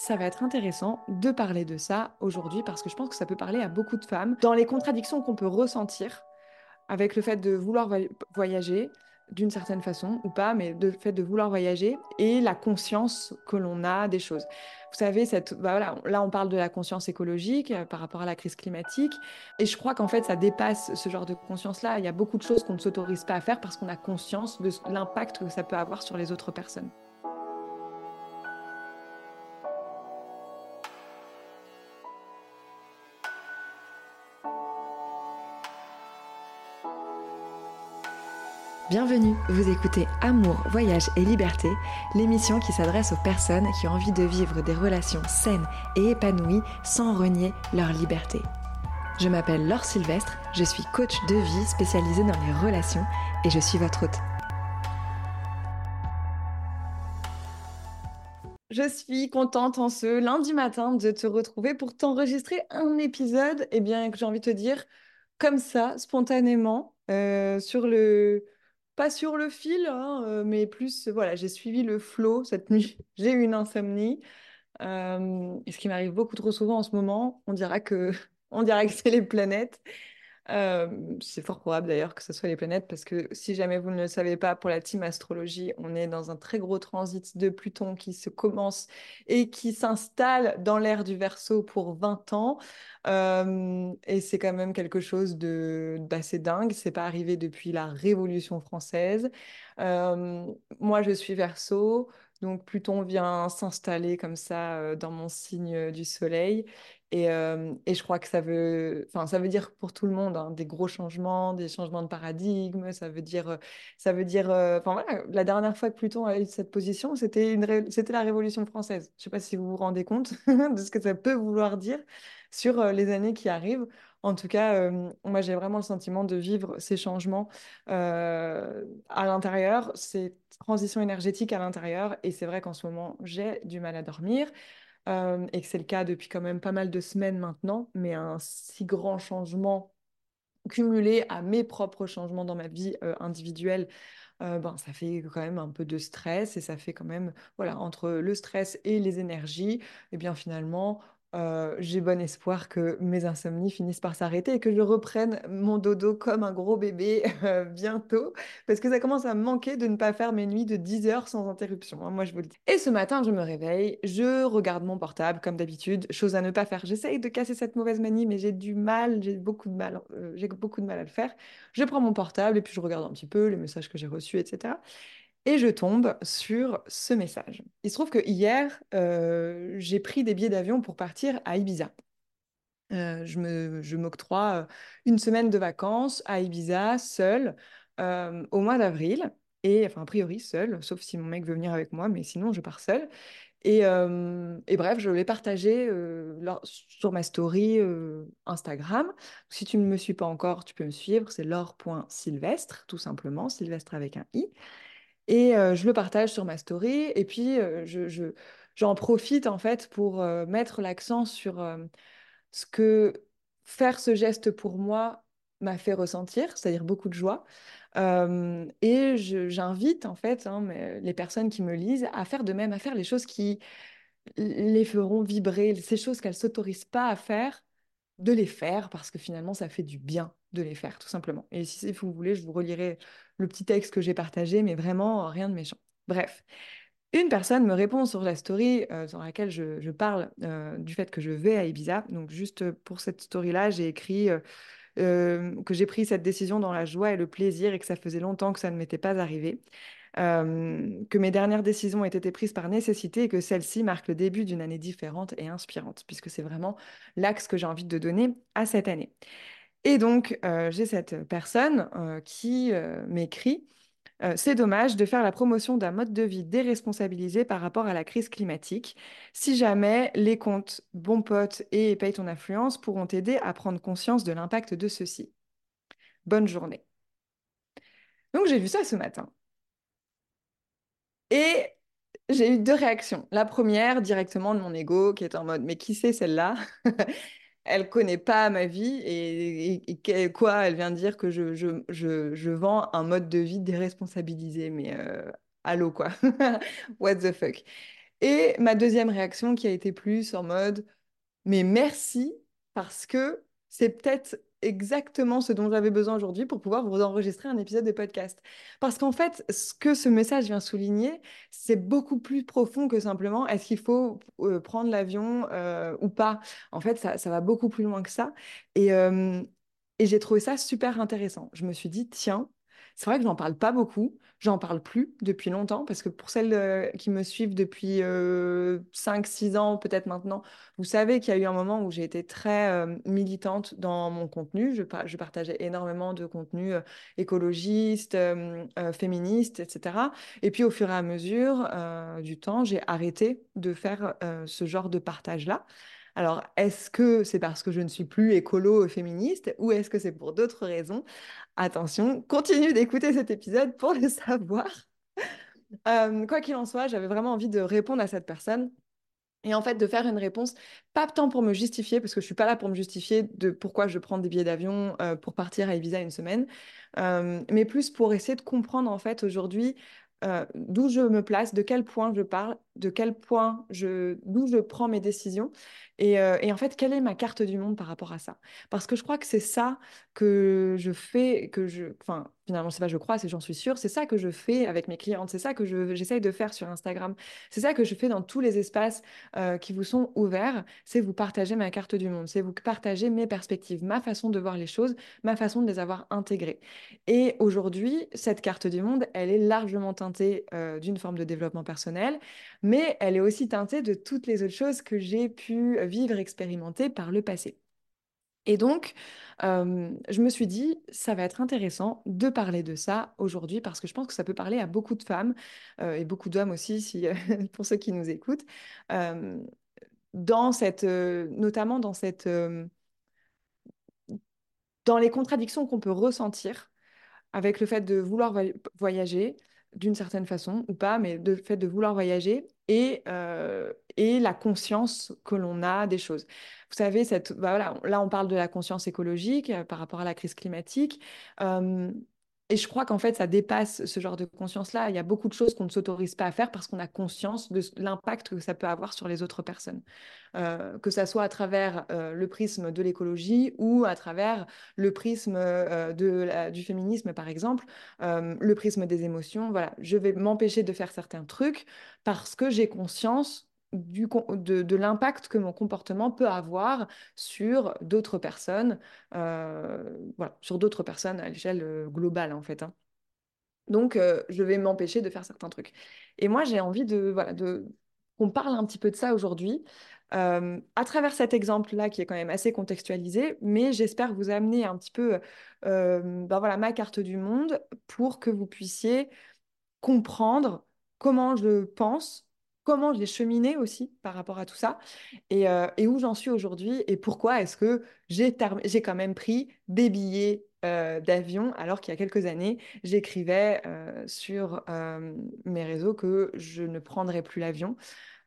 ça va être intéressant de parler de ça aujourd'hui parce que je pense que ça peut parler à beaucoup de femmes dans les contradictions qu'on peut ressentir avec le fait de vouloir voyager d'une certaine façon ou pas, mais le fait de vouloir voyager et la conscience que l'on a des choses. Vous savez, cette, bah voilà, là on parle de la conscience écologique euh, par rapport à la crise climatique, et je crois qu'en fait ça dépasse ce genre de conscience-là. Il y a beaucoup de choses qu'on ne s'autorise pas à faire parce qu'on a conscience de l'impact que ça peut avoir sur les autres personnes. Bienvenue, vous écoutez Amour, Voyage et Liberté, l'émission qui s'adresse aux personnes qui ont envie de vivre des relations saines et épanouies sans renier leur liberté. Je m'appelle Laure Sylvestre, je suis coach de vie spécialisée dans les relations et je suis votre hôte. Je suis contente en ce lundi matin de te retrouver pour t'enregistrer un épisode, et eh bien que j'ai envie de te dire comme ça, spontanément, euh, sur le, pas sur le fil, hein, euh, mais plus, voilà, j'ai suivi le flow cette nuit. J'ai eu une insomnie. Euh, ce qui m'arrive beaucoup trop souvent en ce moment, on dira que, on dira que c'est les planètes. C'est fort probable d'ailleurs que ce soit les planètes parce que si jamais vous ne le savez pas, pour la team astrologie, on est dans un très gros transit de Pluton qui se commence et qui s'installe dans l'ère du Verseau pour 20 ans. Et c'est quand même quelque chose d'assez dingue. C'est pas arrivé depuis la Révolution française. Moi, je suis Verseau. Donc Pluton vient s'installer comme ça dans mon signe du soleil et, je crois que ça veut, enfin, ça veut dire pour tout le monde hein, des gros changements, des changements de paradigme. Ça veut dire, ça veut dire, enfin la dernière fois que Pluton a eu cette position, c'était une, c'était la Révolution française. Je ne sais pas si vous vous rendez compte de ce que ça peut vouloir dire sur les années qui arrivent. En tout cas, moi, j'ai vraiment le sentiment de vivre ces changements à l'intérieur, ces transitions énergétiques à l'intérieur. Et c'est vrai qu'en ce moment, j'ai du mal à dormir. Et que c'est le cas depuis quand même pas mal de semaines maintenant, mais un si grand changement cumulé à mes propres changements dans ma vie individuelle, ben, ça fait quand même un peu de stress et ça fait quand même, voilà, entre le stress et les énergies, et eh bien finalement, euh, j'ai bon espoir que mes insomnies finissent par s'arrêter et que je reprenne mon dodo comme un gros bébé euh, bientôt, parce que ça commence à me manquer de ne pas faire mes nuits de 10 heures sans interruption, hein, moi je vous le dis. Et ce matin, je me réveille, je regarde mon portable comme d'habitude, chose à ne pas faire. J'essaye de casser cette mauvaise manie, mais j'ai du mal, j'ai beaucoup de mal, euh, j'ai beaucoup de mal à le faire. Je prends mon portable et puis je regarde un petit peu les messages que j'ai reçus, etc et je tombe sur ce message. Il se trouve que hier, euh, j'ai pris des billets d'avion pour partir à Ibiza. Euh, je m'octroie euh, une semaine de vacances à Ibiza, seule, au mois d'avril. Et enfin, a priori, seule, sauf si mon mec veut venir avec moi, mais sinon, je pars seule. Et, et bref, je l'ai partagé sur ma story Instagram. Si tu ne me suis pas encore, tu peux me suivre. C'est laure.sylvestre, tout simplement, sylvestre avec un i. Et je le partage sur ma story. Et puis, je, j'en profite en fait pour mettre l'accent sur ce que faire ce geste pour moi m'a fait ressentir, c'est-à-dire beaucoup de joie. et j'invite en fait hein, les personnes qui me lisent à faire de même, à faire les choses qui les feront vibrer, ces choses qu'elles s'autorisent pas à faire, de les faire parce que finalement ça fait du bien de les faire tout simplement. Et si vous voulez, je vous relirai le petit texte que j'ai partagé, mais vraiment rien de méchant. Bref. Une personne me répond sur la story euh, sur laquelle je, parle euh, du fait que je vais à Ibiza. Donc juste pour cette story-là, j'ai écrit euh, que j'ai pris cette décision dans la joie et le plaisir et que ça faisait longtemps que ça ne m'était pas arrivé. que mes dernières décisions aient été prises par nécessité et que celle-ci marque le début d'une année différente et inspirante, puisque c'est vraiment l'axe que j'ai envie de donner à cette année. Et donc, euh, j'ai cette personne euh, qui euh, m'écrit C'est dommage de faire la promotion d'un mode de vie déresponsabilisé par rapport à la crise climatique. Si jamais les comptes Bon Pote et Paye ton influence pourront t'aider à prendre conscience de l'impact de ceci. Bonne journée. Donc, j'ai vu ça ce matin. Et j'ai eu deux réactions. La première, directement de mon ego, qui est en mode Mais qui c'est celle-là? Elle connaît pas ma vie et, quoi, elle vient dire que je, je, je, vends un mode de vie déresponsabilisé. Mais euh, allô, quoi. What the fuck. Et ma deuxième réaction qui a été plus en mode, mais merci, parce que c'est peut-être exactement ce dont j'avais besoin aujourd'hui pour pouvoir vous enregistrer un épisode de podcast. Parce qu'en fait, ce que ce message vient souligner, c'est beaucoup plus profond que simplement est-ce qu'il faut euh, prendre l'avion euh, ou pas? En fait, ça, va beaucoup plus loin que ça. Et, euh, et j'ai trouvé ça super intéressant. Je me suis dit, tiens, c'est vrai que j'en parle pas beaucoup, j'en parle plus depuis longtemps parce que pour celles euh, qui me suivent depuis 5-6 euh, ans, peut-être maintenant, vous savez qu'il y a eu un moment où j'ai été très euh, militante dans mon contenu. Je, je partageais énormément de contenu écologiste, féministe, etc. Et puis au fur et à mesure du temps, j'ai arrêté de faire ce genre de partage-là. Alors, est-ce que c'est parce que je ne suis plus écolo féministe ou est-ce que c'est pour d'autres raisons? Attention, continue d'écouter cet épisode pour le savoir. Euh, quoi qu'il en soit, j'avais vraiment envie de répondre à cette personne et en fait de faire une réponse, pas tant pour me justifier, parce que je suis pas là pour me justifier de pourquoi je prends des billets d'avion euh, pour partir à Ibiza une semaine, euh, mais plus pour essayer de comprendre en fait aujourd'hui d'où je me place, de quel point je parle, de quel point je, d'où je prends mes décisions, et, euh, et, en fait, quelle est ma carte du monde par rapport à ça? Parce que je crois que c'est ça que je fais, que je, enfin, finalement, c'est pas je crois, c'est j'en suis sûre, c'est ça que je fais avec mes clientes, c'est ça que je, j'essaye de faire sur Instagram, c'est ça que je fais dans tous les espaces euh, qui vous sont ouverts, c'est vous partager ma carte du monde, c'est vous partager mes perspectives, ma façon de voir les choses, ma façon de les avoir intégrées. Et aujourd'hui, cette carte du monde, elle est largement teintée euh, d'une forme de développement personnel, mais elle est aussi teintée de toutes les autres choses que j'ai pu vivre, expérimenter par le passé. Et donc, euh, je me suis dit, ça va être intéressant de parler de ça aujourd'hui parce que je pense que ça peut parler à beaucoup de femmes euh, et beaucoup d'hommes aussi, si, pour ceux qui nous écoutent, dans cette, notamment dans cette, dans les contradictions qu'on peut ressentir avec le fait de vouloir voyager d'une certaine façon ou pas, mais le fait de vouloir voyager et, euh, et la conscience que l'on a des choses. Vous savez, cette, bah voilà, là on parle de la conscience écologique euh, par rapport à la crise climatique. Et je crois qu'en fait, ça dépasse ce genre de conscience-là. Il y a beaucoup de choses qu'on ne s'autorise pas à faire parce qu'on a conscience de l'impact que ça peut avoir sur les autres personnes. Euh, que ça soit à travers euh, le prisme de l'écologie ou à travers le prisme de du féminisme, par exemple, le prisme des émotions. Voilà, je vais m'empêcher de faire certains trucs parce que j'ai conscience du, de, de l'impact que mon comportement peut avoir sur d'autres personnes, euh, voilà, sur d'autres personnes à l'échelle euh, globale en fait. Hein. Donc, euh, je vais m'empêcher de faire certains trucs. Et moi, j'ai envie de, voilà, de qu'on parle un petit peu de ça aujourd'hui, à travers cet exemple-là qui est quand même assez contextualisé, mais j'espère vous amener un petit peu, ben voilà, ma carte du monde pour que vous puissiez comprendre comment je pense comment je l'ai cheminé aussi par rapport à tout ça et, euh, où j'en suis aujourd'hui et pourquoi est-ce que j'ai quand même pris des billets euh, d'avion alors qu'il y a quelques années, j'écrivais euh, sur mes réseaux que je ne prendrais plus l'avion,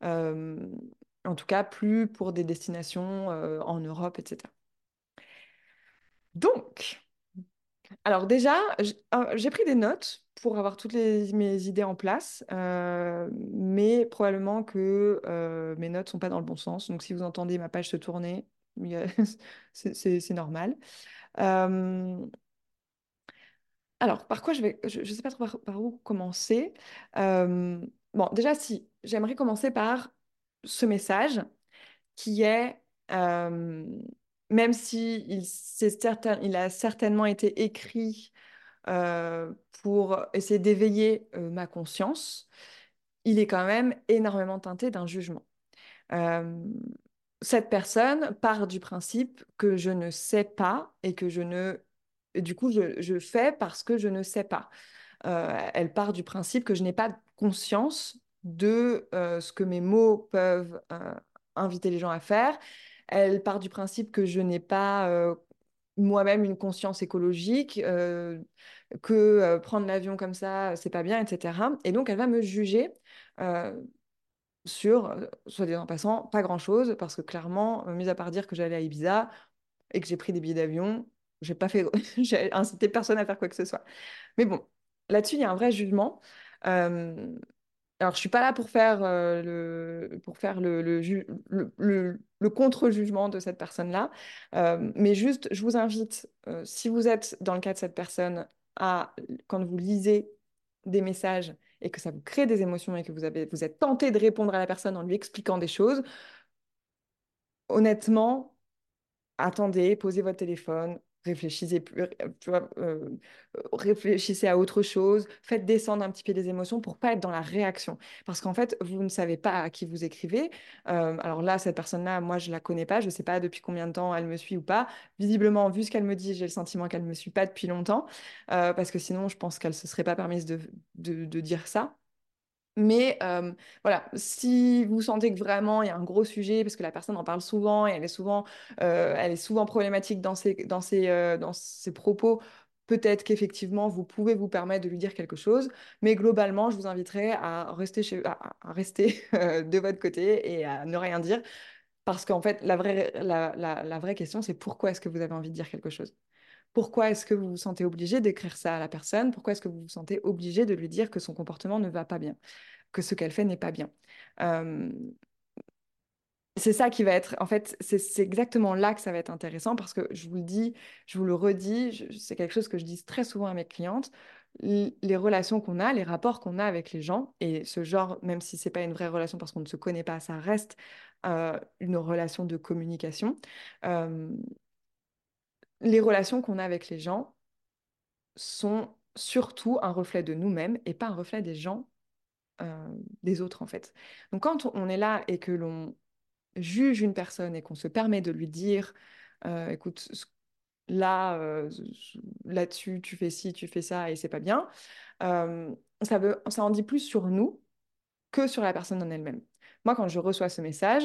en tout cas plus pour des destinations en Europe, etc. Donc, alors déjà, j'ai pris des notes pour avoir toutes mes idées en place, euh, mais probablement que euh, mes notes sont pas dans le bon sens. Donc, si vous entendez ma page se tourner, c'est normal. Alors, par quoi je vais... Je ne sais pas trop par, où commencer. bon, déjà, si, j'aimerais commencer par ce message qui est, même si il, certain, il a certainement été écrit pour essayer d'éveiller euh, ma conscience, il est quand même énormément teinté d'un jugement. Euh, cette personne part du principe que je ne sais pas et que je ne... du coup, je, fais parce que je ne sais pas. elle part du principe que je n'ai pas conscience de ce que mes mots peuvent inviter les gens à faire. Elle part du principe que je n'ai pas moi-même une conscience écologique, euh, que euh, prendre l'avion comme ça, c'est pas bien, etc. Et donc, elle va me juger euh, sur, soit dit en passant, pas grand-chose, parce que clairement, mis à part dire que j'allais à Ibiza et que j'ai pris des billets d'avion, j'ai pas fait, j'ai incité personne à faire quoi que ce soit. Mais bon, là-dessus, il y a un vrai jugement. Alors, je suis pas là pour faire euh, le, pour faire le, le, contre-jugement de cette personne-là, euh, mais juste, je vous invite, euh, si vous êtes dans le cas de cette personne, à, quand vous lisez des messages et que ça vous crée des émotions et que vous, avez, vous êtes tenté de répondre à la personne en lui expliquant des choses, honnêtement, attendez, posez votre téléphone, tu vois, euh, réfléchissez à autre chose, faites descendre un petit peu les émotions pour pas être dans la réaction. Parce qu'en fait, vous ne savez pas à qui vous écrivez. Euh, alors là, cette personne-là, moi, je la connais pas, je sais pas depuis combien de temps elle me suit ou pas. Visiblement, vu ce qu'elle me dit, j'ai le sentiment qu'elle me suit pas depuis longtemps, euh, parce que sinon, je pense qu'elle se serait pas permise de dire ça. Mais euh, voilà, si vous sentez que vraiment il y a un gros sujet, parce que la personne en parle souvent et elle est souvent, euh, elle est souvent problématique dans ses, dans ses, euh, dans ses propos, peut-être qu'effectivement vous pouvez vous permettre de lui dire quelque chose. Mais globalement, je vous inviterai à rester, chez, à, rester de votre côté et à ne rien dire. Parce qu'en fait, la vraie, la, la vraie question, c'est pourquoi est-ce que vous avez envie de dire quelque chose? Pourquoi est-ce que vous vous sentez obligé d'écrire ça à la personne? Pourquoi est-ce que vous vous sentez obligé de lui dire que son comportement ne va pas bien, que ce qu'elle fait n'est pas bien? C'est ça qui va être, en fait, c'est exactement là que ça va être intéressant parce que je vous le dis, je vous le redis, c'est quelque chose que je dis très souvent à mes clientes. Les relations qu'on a, les rapports qu'on a avec les gens, et ce genre, même si c'est pas une vraie relation parce qu'on ne se connaît pas, ça reste une relation de communication. Les relations qu'on a avec les gens sont surtout un reflet de nous-mêmes et pas un reflet des gens, euh, des autres en fait. Donc quand on est là et que l'on juge une personne et qu'on se permet de lui dire, euh, écoute, là, euh, là-dessus, tu fais ci, tu fais ça et c'est pas bien, ça, veut, ça en dit plus sur nous que sur la personne en elle-même. Moi, quand je reçois ce message,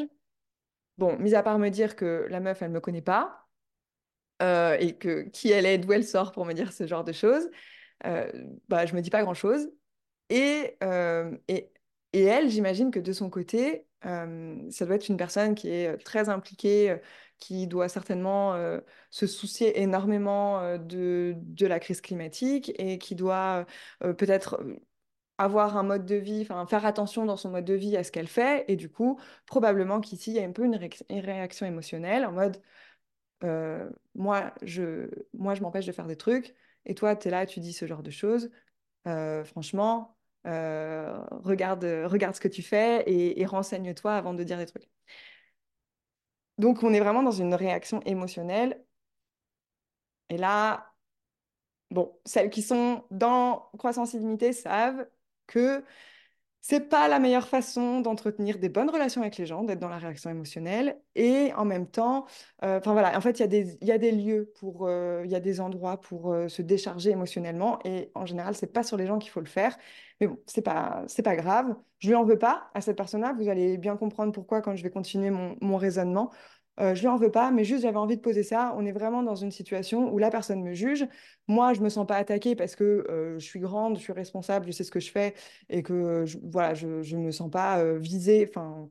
bon, mis à part me dire que la meuf, elle me connaît pas, euh, et que qui elle est, d'où elle sort pour me dire ce genre de choses, euh, bah, je me dis pas grand-chose. Et, euh, et, et, elle, j'imagine que de son côté, euh, ça doit être une personne qui est très impliquée, qui doit certainement se soucier énormément de, de, la crise climatique et qui doit peut-être avoir un mode de vie, enfin faire attention dans son mode de vie à ce qu'elle fait. Et du coup, probablement qu'ici, il y a un peu une, ré une réaction émotionnelle en mode euh, moi, je, moi, je m'empêche de faire des trucs, et toi, tu es là, tu dis ce genre de choses. Euh, franchement, euh, regarde, regarde ce que tu fais et, et renseigne-toi avant de dire des trucs. Donc, on est vraiment dans une réaction émotionnelle. Et là, bon, celles qui sont dans croissance illimitée savent que c'est pas la meilleure façon d'entretenir des bonnes relations avec les gens, d'être dans la réaction émotionnelle. Et en même temps, euh, enfin voilà, en fait, il y, a des, y a des lieux pour, euh, il y a des endroits pour euh, se décharger émotionnellement. Et en général, c'est pas sur les gens qu'il faut le faire. Mais bon, c'est pas, c'est pas grave. Je lui en veux pas à cette personne-là. Vous allez bien comprendre pourquoi quand je vais continuer mon raisonnement. Euh, je lui en veux pas, mais juste j'avais envie de poser ça. On est vraiment dans une situation où la personne me juge. Moi, je me sens pas attaquée parce que euh, je suis grande, je suis responsable, je sais ce que je fais et que je, voilà, je, je me sens pas euh, visée. Enfin,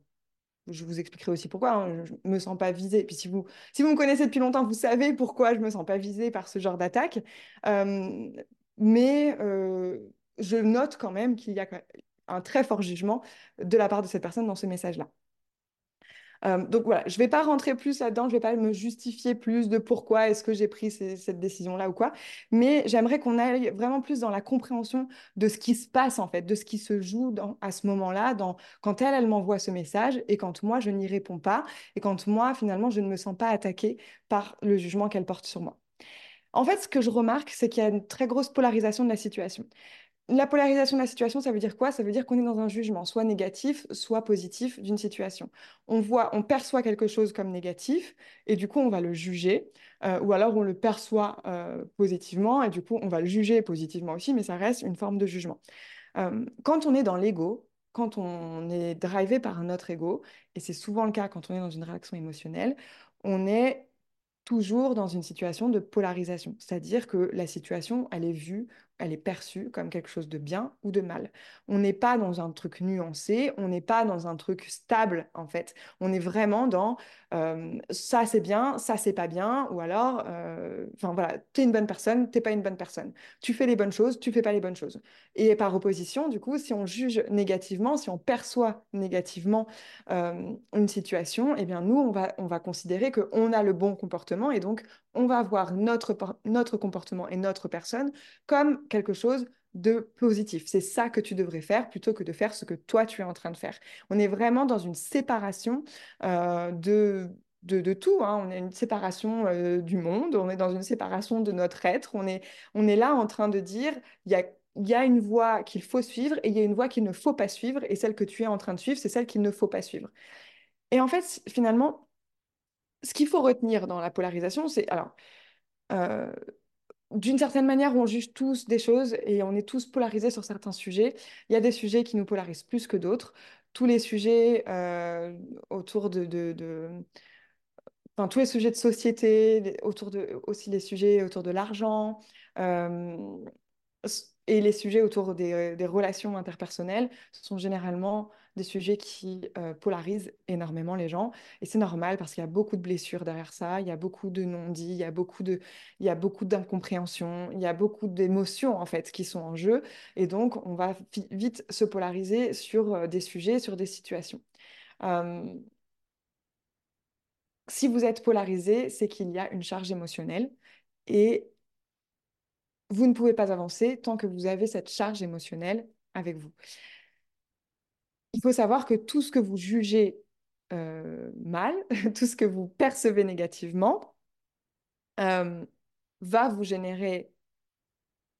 je vous expliquerai aussi pourquoi. Hein, je me sens pas visée. Puis si vous, si vous me connaissez depuis longtemps, vous savez pourquoi je me sens pas visée par ce genre d'attaque. Euh, mais euh, je note quand même qu'il y a un très fort jugement de la part de cette personne dans ce message-là. Euh, donc voilà, je ne vais pas rentrer plus là-dedans, je ne vais pas me justifier plus de pourquoi est-ce que j'ai pris cette décision-là ou quoi, mais j'aimerais qu'on aille vraiment plus dans la compréhension de ce qui se passe en fait, de ce qui se joue à ce moment-là, quand elle, elle m'envoie ce message et quand moi, je n'y réponds pas et quand moi, finalement, je ne me sens pas attaquée par le jugement qu'elle porte sur moi. En fait, ce que je remarque, c'est qu'il y a une très grosse polarisation de la situation. La polarisation de la situation, ça veut dire quoi? Ça veut dire qu'on est dans un jugement, soit négatif, soit positif d'une situation. On voit, on perçoit quelque chose comme négatif, et du coup, on va le juger, euh, ou alors on le perçoit euh, positivement, et du coup, on va le juger positivement aussi, mais ça reste une forme de jugement. Euh, quand on est dans l'ego, quand on est drivé par un autre ego, et c'est souvent le cas quand on est dans une réaction émotionnelle, on est toujours dans une situation de polarisation, c'est-à-dire que la situation, elle est vue elle est perçue comme quelque chose de bien ou de mal. On n'est pas dans un truc nuancé, on n'est pas dans un truc stable en fait. On est vraiment dans euh, ça c'est bien, ça c'est pas bien, ou alors, euh, enfin voilà, t'es une bonne personne, t'es pas une bonne personne. Tu fais les bonnes choses, tu fais pas les bonnes choses. Et par opposition, du coup, si on juge négativement, si on perçoit négativement euh, une situation, eh bien nous on va on va considérer que on a le bon comportement et donc on va voir notre notre comportement et notre personne comme quelque chose de positif. C'est ça que tu devrais faire plutôt que de faire ce que toi tu es en train de faire. On est vraiment dans une séparation euh, de, de, tout. Hein. On est une séparation euh, du monde, on est dans une séparation de notre être. On est, on est là en train de dire, il y a il y a une voie qu'il faut suivre et il y a une voie qu'il ne faut pas suivre. Et celle que tu es en train de suivre, c'est celle qu'il ne faut pas suivre. Et en fait, finalement, ce qu'il faut retenir dans la polarisation, c'est alors, euh, d'une certaine manière, on juge tous des choses et on est tous polarisés sur certains sujets. Il y a des sujets qui nous polarisent plus que d'autres. Tous les sujets euh, autour de, Enfin, tous les sujets de société, autour de, aussi les sujets autour de l'argent, euh, et les sujets autour des, des, relations interpersonnelles sont généralement des sujets qui euh, polarisent énormément les gens. Et c'est normal parce qu'il y a beaucoup de blessures derrière ça, il y a beaucoup de non-dits, il y a beaucoup de, il y a beaucoup d'incompréhension, il y a beaucoup d'émotions en fait qui sont en jeu. Et donc, on va vite se polariser sur euh, des sujets, sur des situations. Si vous êtes polarisé, c'est qu'il y a une charge émotionnelle et vous ne pouvez pas avancer tant que vous avez cette charge émotionnelle avec vous. Il faut savoir que tout ce que vous jugez euh, mal, tout ce que vous percevez négativement, euh, va vous générer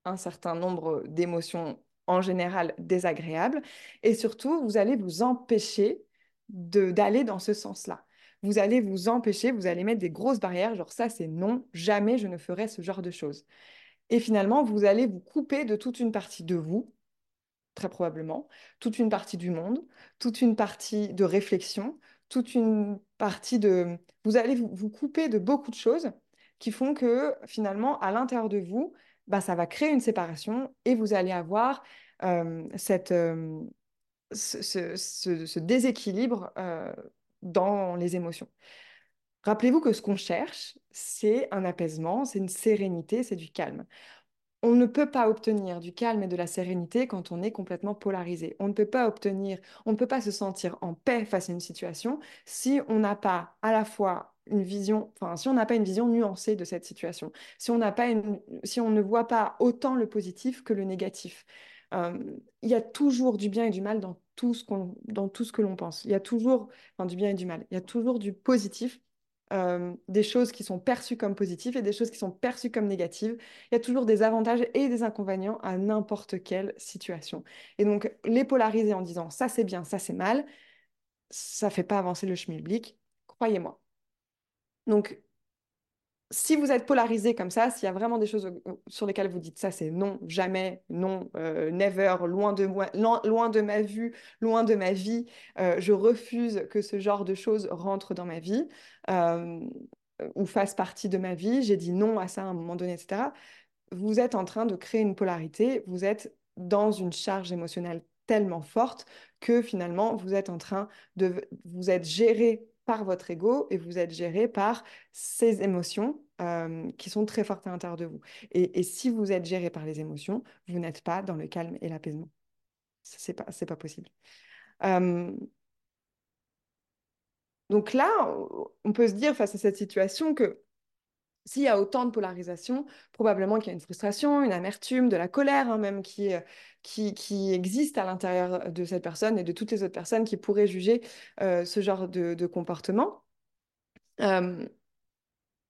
un certain nombre d'émotions en général désagréables et surtout, vous allez vous empêcher d'aller dans ce sens-là. Vous allez vous empêcher, vous allez mettre des grosses barrières, genre ça c'est non, jamais je ne ferai ce genre de choses. Et finalement, vous allez vous couper de toute une partie de vous, très probablement, toute une partie du monde, toute une partie de réflexion, toute une partie de... Vous allez vous, couper de beaucoup de choses qui font que finalement, à l'intérieur de vous, bah, ça va créer une séparation et vous allez avoir cette, ce, déséquilibre dans les émotions. Rappelez-vous que ce qu'on cherche, c'est un apaisement, c'est une sérénité, c'est du calme. On ne peut pas obtenir du calme et de la sérénité quand on est complètement polarisé. On ne peut pas obtenir, on ne peut pas se sentir en paix face à une situation si on n'a pas à la fois une vision, enfin, si on n'a pas une vision nuancée de cette situation, si on n'a pas une, si on ne voit pas autant le positif que le négatif. Il y a toujours du bien et du mal dans tout ce qu'on, dans tout ce que l'on pense. Il y a toujours, enfin, du bien et du mal. Il y a toujours du positif euh, des choses qui sont perçues comme positives et des choses qui sont perçues comme négatives. Il y a toujours des avantages et des inconvénients à n'importe quelle situation. Et donc, les polariser en disant ça c'est bien, ça c'est mal, ça fait pas avancer le schmilblick, croyez-moi. Donc, si vous êtes polarisé comme ça, s'il y a vraiment des choses euh, sur lesquelles vous dites ça, c'est non, jamais, non, euh, never, loin de moi, loin, de ma vue, loin de ma vie, euh, je refuse que ce genre de choses rentre dans ma vie ou fasse partie de ma vie, j'ai dit non à ça à un moment donné, etc. Vous êtes en train de créer une polarité, vous êtes dans une charge émotionnelle tellement forte que finalement vous êtes en train de vous êtes géré par votre ego et vous êtes géré par ces émotions euh, qui sont très fortes à l'intérieur de vous. Et, si vous êtes géré par les émotions, vous n'êtes pas dans le calme et l'apaisement. C'est pas, c'est pas possible. Euh, donc là, on peut se dire face à cette situation que s'il y a autant de polarisation, probablement qu'il y a une frustration, une amertume, de la colère hein, même qui, euh, qui, existe à l'intérieur de cette personne et de toutes les autres personnes qui pourraient juger euh, ce genre de, comportement. Euh,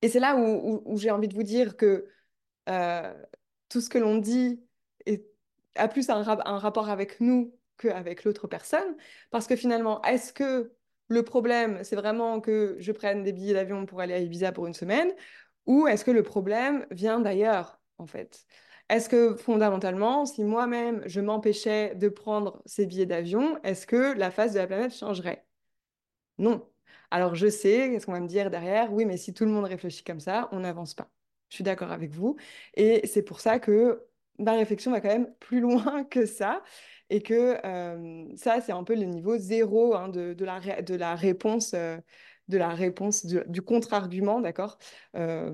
et c'est là où, j'ai envie de vous dire que tout ce que l'on dit est, a plus un, un rapport avec nous qu'avec l'autre personne. Parce que finalement, est-ce que le problème, c'est vraiment que je prenne des billets d'avion pour aller à Ibiza pour une semaine ou est-ce que le problème vient d'ailleurs, en fait? Est-ce que fondamentalement, si moi-même, je m'empêchais de prendre ces billets d'avion, est-ce que la face de la planète changerait? Non. Alors je sais, qu'est-ce qu'on va me dire derrière? Oui, mais si tout le monde réfléchit comme ça, on n'avance pas. Je suis d'accord avec vous. Et c'est pour ça que ma réflexion va quand même plus loin que ça et que euh, ça, c'est un peu le niveau zéro hein, de, la réponse, euh, de la réponse du, contre-argument, d'accord? Euh,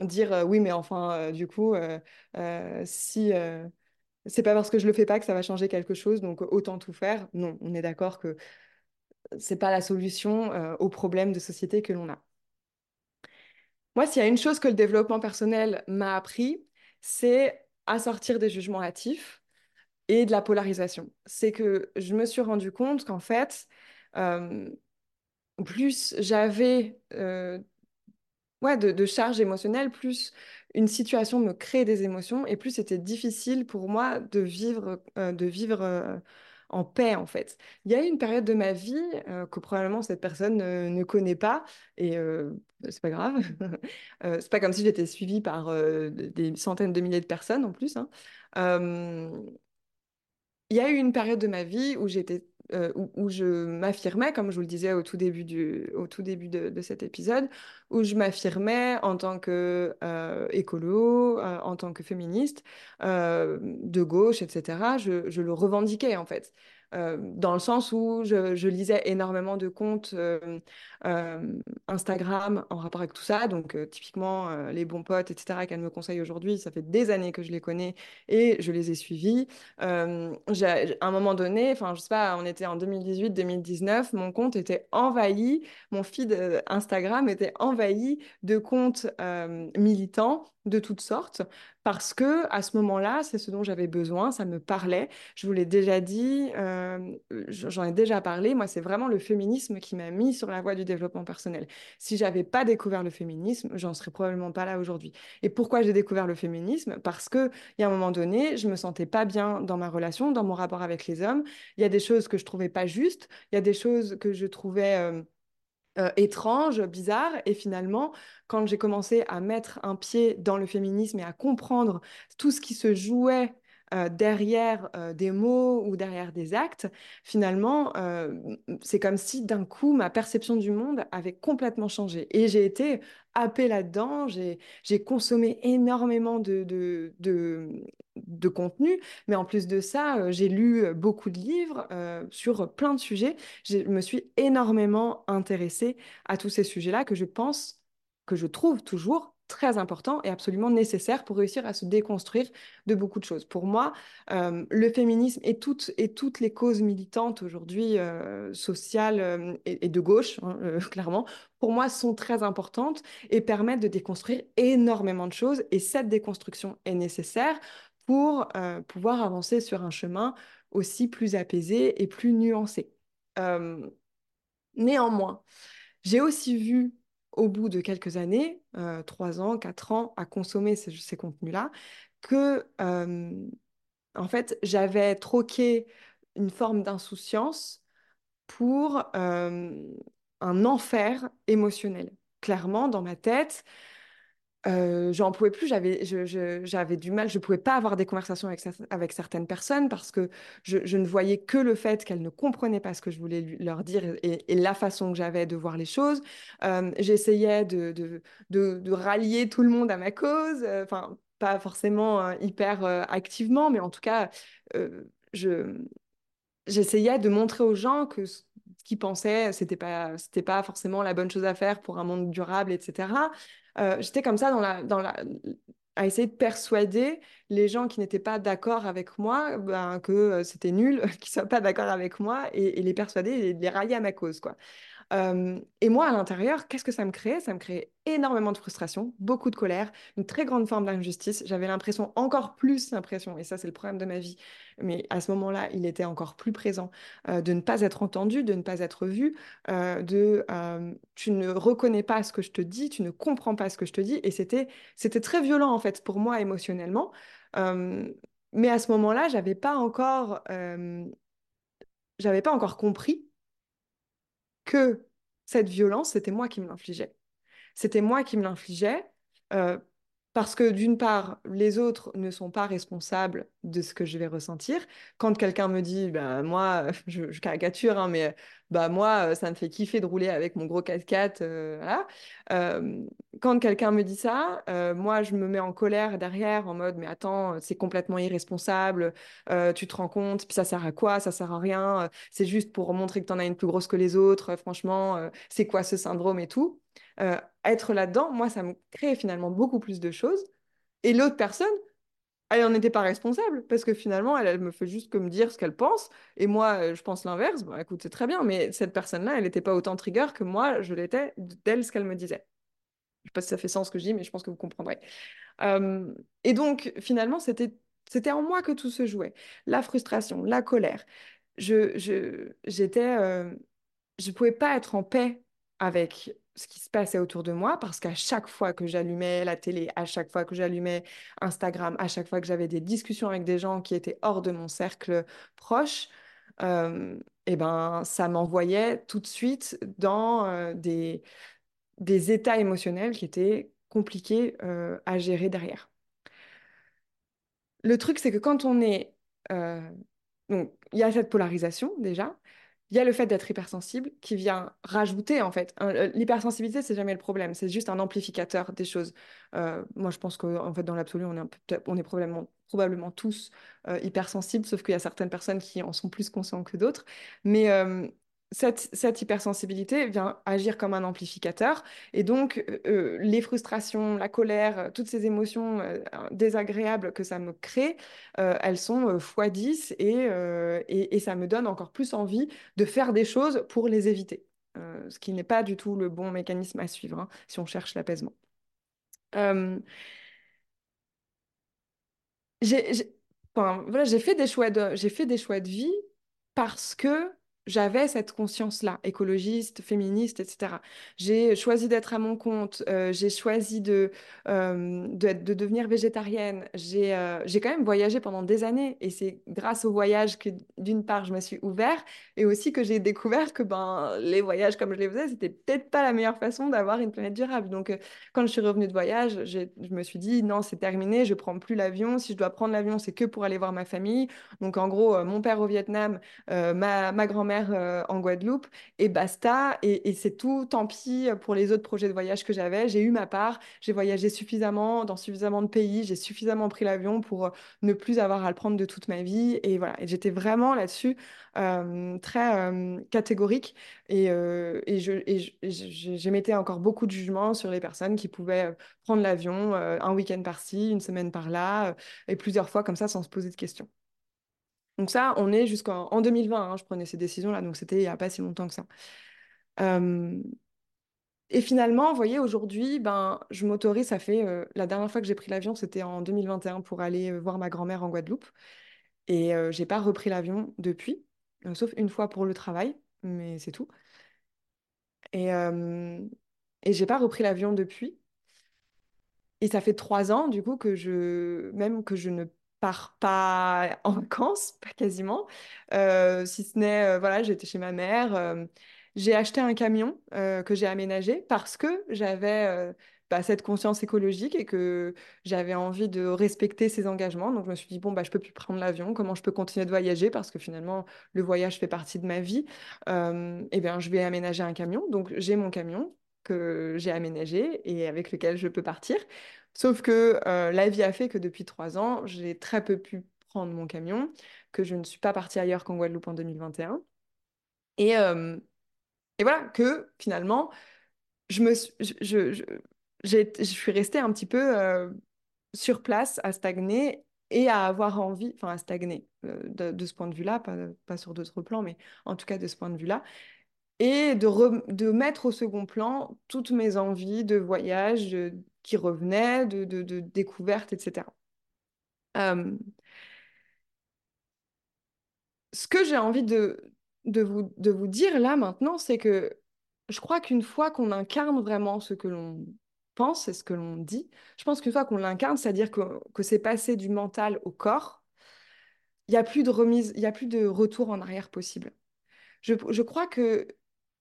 Dire euh, oui, mais enfin, euh, du coup, si c'est pas parce que je le fais pas que ça va changer quelque chose, donc autant tout faire. Non, on est d'accord que c'est pas la solution au problème de société que l'on a. Moi, s'il y a une chose que le développement personnel m'a appris, c'est à sortir des jugements hâtifs et de la polarisation. C'est que je me suis rendu compte qu'en fait, euh, plus j'avais euh, ouais, de, de charge émotionnelle, plus une situation me crée des émotions et plus c'était difficile pour moi de vivre, euh, de vivre euh, en paix en fait. Il y a eu une période de ma vie que probablement cette personne ne connaît pas et euh, c'est pas grave. C'est pas comme si j'étais suivie par des centaines de milliers de personnes en plus. hein. Il y a eu une période de ma vie où j'étais, euh, où, je m'affirmais, comme je vous le disais au tout début du, au tout début de, cet épisode, où je m'affirmais en tant que euh, euh, en tant que féministe, de gauche, etc. Je le revendiquais en fait. Euh, dans le sens où je, lisais énormément de comptes euh, euh, Instagram en rapport avec tout ça, donc typiquement les bons potes, etc., qu'elle me conseille aujourd'hui, ça fait des années que je les connais et je les ai suivis. À un moment donné, enfin, je sais pas, on était en 2018-2019, mon compte était envahi, mon feed Instagram était envahi de comptes militants de toutes sortes, parce que à ce moment-là, c'est ce dont j'avais besoin, ça me parlait. Je vous l'ai déjà dit, euh, j'en ai déjà parlé. Moi, c'est vraiment le féminisme qui m'a mis sur la voie du développement personnel. Si j'avais pas découvert le féminisme, j'en serais probablement pas là aujourd'hui. Et pourquoi j'ai découvert le féminisme? Parce que il y a un moment donné, je me sentais pas bien dans ma relation, dans mon rapport avec les hommes. Il y a des choses que je trouvais pas justes, il y a des choses que je trouvais euh, euh, étranges, bizarres. Et finalement, quand j'ai commencé à mettre un pied dans le féminisme et à comprendre tout ce qui se jouait euh, derrière euh, des mots ou derrière des actes, finalement, euh, c'est comme si d'un coup, ma perception du monde avait complètement changé. Et j'ai été happée là-dedans, j'ai, consommé énormément de, de, contenu, mais en plus de ça, j'ai lu beaucoup de livres sur plein de sujets. Je me suis énormément intéressée à tous ces sujets-là que je pense, que je trouve toujours très importants et absolument nécessaires pour réussir à se déconstruire de beaucoup de choses. Pour moi, euh, le féminisme et toutes, et toutes les causes militantes aujourd'hui, euh, sociales euh, et, de gauche, hein, clairement, pour moi, sont très importantes et permettent de déconstruire énormément de choses. Et cette déconstruction est nécessaire pour pouvoir avancer sur un chemin aussi plus apaisé et plus nuancé. Néanmoins, j'ai aussi vu au bout de quelques années, euh, trois ans, quatre ans, à consommer ces, contenus-là, que en fait, j'avais troqué une forme d'insouciance pour un enfer émotionnel. Clairement, dans ma tête, euh, j'en pouvais plus, j'avais, j'avais du mal, je pouvais pas avoir des conversations avec, cer- avec certaines personnes parce que je, ne voyais que le fait qu'elles ne comprenaient pas ce que je voulais leur dire et, la façon que j'avais de voir les choses. J'essayais de, rallier tout le monde à ma cause, enfin, pas forcément euh, hyper activement, mais en tout cas, je, j'essayais de montrer aux gens que ce qu'ils pensaient, c'était pas, c'était pas forcément la bonne chose à faire pour un monde durable, etc. Euh, j'étais comme ça dans la, dans la, à essayer de persuader les gens qui n'étaient pas d'accord avec moi, ben, que euh, c'était nul, qu'ils soient pas d'accord avec moi, et, et les persuader et les rallier à ma cause, quoi. Et moi, à l'intérieur, qu'est-ce que ça me créait? Ça me créait énormément de frustration, beaucoup de colère, une très grande forme d'injustice. J'avais l'impression, encore plus l'impression, et ça c'est le problème de ma vie, mais à ce moment-là, il était encore plus présent, de ne pas être entendu, de ne pas être vu, de tu ne reconnais pas ce que je te dis, tu ne comprends pas ce que je te dis, et c'était très violent en fait pour moi émotionnellement. Mais à ce moment-là, j'avais pas encore j'avais pas encore compris que cette violence, c'était moi qui me l'infligeais. C'était moi qui me l'infligeais euh, Parce que d'une part, les autres ne sont pas responsables de ce que je vais ressentir. Quand quelqu'un me dit, bah, moi, je, caricature, hein, mais bah, moi, ça me fait kiffer de rouler avec mon gros 4x4. euh, voilà. Quand quelqu'un me dit ça, euh, moi, je me mets en colère derrière, en mode, mais attends, c'est complètement irresponsable, euh, tu te rends compte, puis ça sert à quoi? Ça sert à rien, c'est juste pour montrer que tu en as une plus grosse que les autres, franchement, c'est quoi ce syndrome et tout? Euh, être là-dedans, moi, ça me crée finalement beaucoup plus de choses. Et l'autre personne, elle n'en était pas responsable parce que finalement, elle, me fait juste comme dire ce qu'elle pense. Et moi, euh, je pense l'inverse. Bon, écoute, c'est très bien, mais cette personne-là, elle n'était pas autant trigger que moi, je l'étais d'elle, ce qu'elle me disait. Je sais pas si ça fait sens ce que je dis, mais je pense que vous comprendrez. Euh, et donc, finalement, c'était, c'était en moi que tout se jouait. La frustration, la colère. Je, je, j'étais, euh, je pouvais pas être en paix avec ce qui se passait autour de moi parce qu'à chaque fois que j'allumais la télé, à chaque fois que j'allumais Instagram, à chaque fois que j'avais des discussions avec des gens qui étaient hors de mon cercle proche, euh, eh ben, ça m'envoyait tout de suite dans euh, des, des états émotionnels qui étaient compliqués euh, à gérer derrière. Le truc, c'est que quand on est... donc, il y a cette polarisation déjà. Il y a le fait d'être hypersensible qui vient rajouter, en fait. euh, L'hypersensibilité, c'est jamais le problème. C'est juste un amplificateur des choses. Euh, moi, je pense qu'en fait, dans l'absolu, on est, probablement, tous euh, hypersensibles, sauf qu'il y a certaines personnes qui en sont plus conscients que d'autres. Mais cette, hypersensibilité vient agir comme un amplificateur. Et donc, euh, euh, les frustrations, la colère, euh, toutes ces émotions désagréables que ça me crée, elles sont euh, fois 10 et, et, ça me donne encore plus envie de faire des choses pour les éviter. Ce qui n'est pas du tout le bon mécanisme à suivre hein, si on cherche l'apaisement. J'ai, enfin, voilà, fait de, j'ai fait des choix de vie parce que j'avais cette conscience-là, écologiste, féministe, etc. J'ai choisi d'être à mon compte, euh, j'ai choisi de, euh, de, de devenir végétarienne. J'ai euh, quand même voyagé pendant des années et c'est grâce au voyage que, d'une part, je me suis ouverte et aussi que j'ai découvert que ben, les voyages comme je les faisais, c'était peut-être pas la meilleure façon d'avoir une planète durable. Donc, euh, quand je suis revenue de voyage, je me suis dit, non, c'est terminé, je prends plus l'avion. Si je dois prendre l'avion, c'est que pour aller voir ma famille. Donc, en gros, mon père au Vietnam, ma, ma grand-mère euh, en Guadeloupe, et basta. Et, c'est tout, tant pis pour les autres projets de voyage que j'avais. J'ai eu ma part, j'ai voyagé suffisamment, dans suffisamment de pays, j'ai suffisamment pris l'avion pour euh, ne plus avoir à le prendre de toute ma vie. Et voilà, j'étais vraiment là-dessus euh, très euh, catégorique. Et, euh, et j'émettais encore beaucoup de jugements sur les personnes qui pouvaient euh, prendre l'avion euh, un week-end par-ci, une semaine par-là, euh, et plusieurs fois comme ça sans se poser de questions. Donc ça, on est jusqu'en en 2020, hein, je prenais ces décisions-là, donc c'était il n'y a pas si longtemps que ça. Et finalement, vous voyez, aujourd'hui, ben, je m'autorise, ça fait... la dernière fois que j'ai pris l'avion, c'était en 2021 pour aller voir ma grand-mère en Guadeloupe. Et euh, j'ai pas repris l'avion depuis, sauf une fois pour le travail, mais c'est tout. Et, et j'ai pas repris l'avion depuis. Et ça fait trois ans, du coup, que je, même que je ne pas en vacances, pas quasiment. Euh, si ce n'est, euh, voilà, j'étais chez ma mère. euh, j'ai acheté un camion que j'ai aménagé parce que j'avais bah, cette conscience écologique et que j'avais envie de respecter ces engagements. Donc, je me suis dit, bon, bah, je peux plus prendre l'avion. Comment je peux continuer de voyager? Parce que finalement, le voyage fait partie de ma vie. Eh bien, je vais aménager un camion. Donc, j'ai mon camion que j'ai aménagé et avec lequel je peux partir. Sauf que euh, la vie a fait que depuis trois ans, j'ai très peu pu prendre mon camion, que je ne suis pas partie ailleurs qu'en Guadeloupe en 2021. Et, un. et, euh, et voilà, que finalement, je me suis, restée un petit peu euh, sur place à stagner et à avoir envie, enfin à stagner de, ce point de vue-là, pas sur d'autres plans, mais en tout cas de ce point de vue-là, et de, de mettre au second plan toutes mes envies de voyage qui revenaient, de, de, de découverte, etc. Euh, ce que j'ai envie de, de vous, de vous dire là maintenant, c'est que je crois qu'une fois qu'on incarne vraiment ce que l'on pense et ce que l'on dit, je pense qu'une fois qu'on l'incarne, c'est-à-dire que, que c'est passé du mental au corps, il n'y a plus de remise, il a plus de retour en arrière possible. Je, je crois que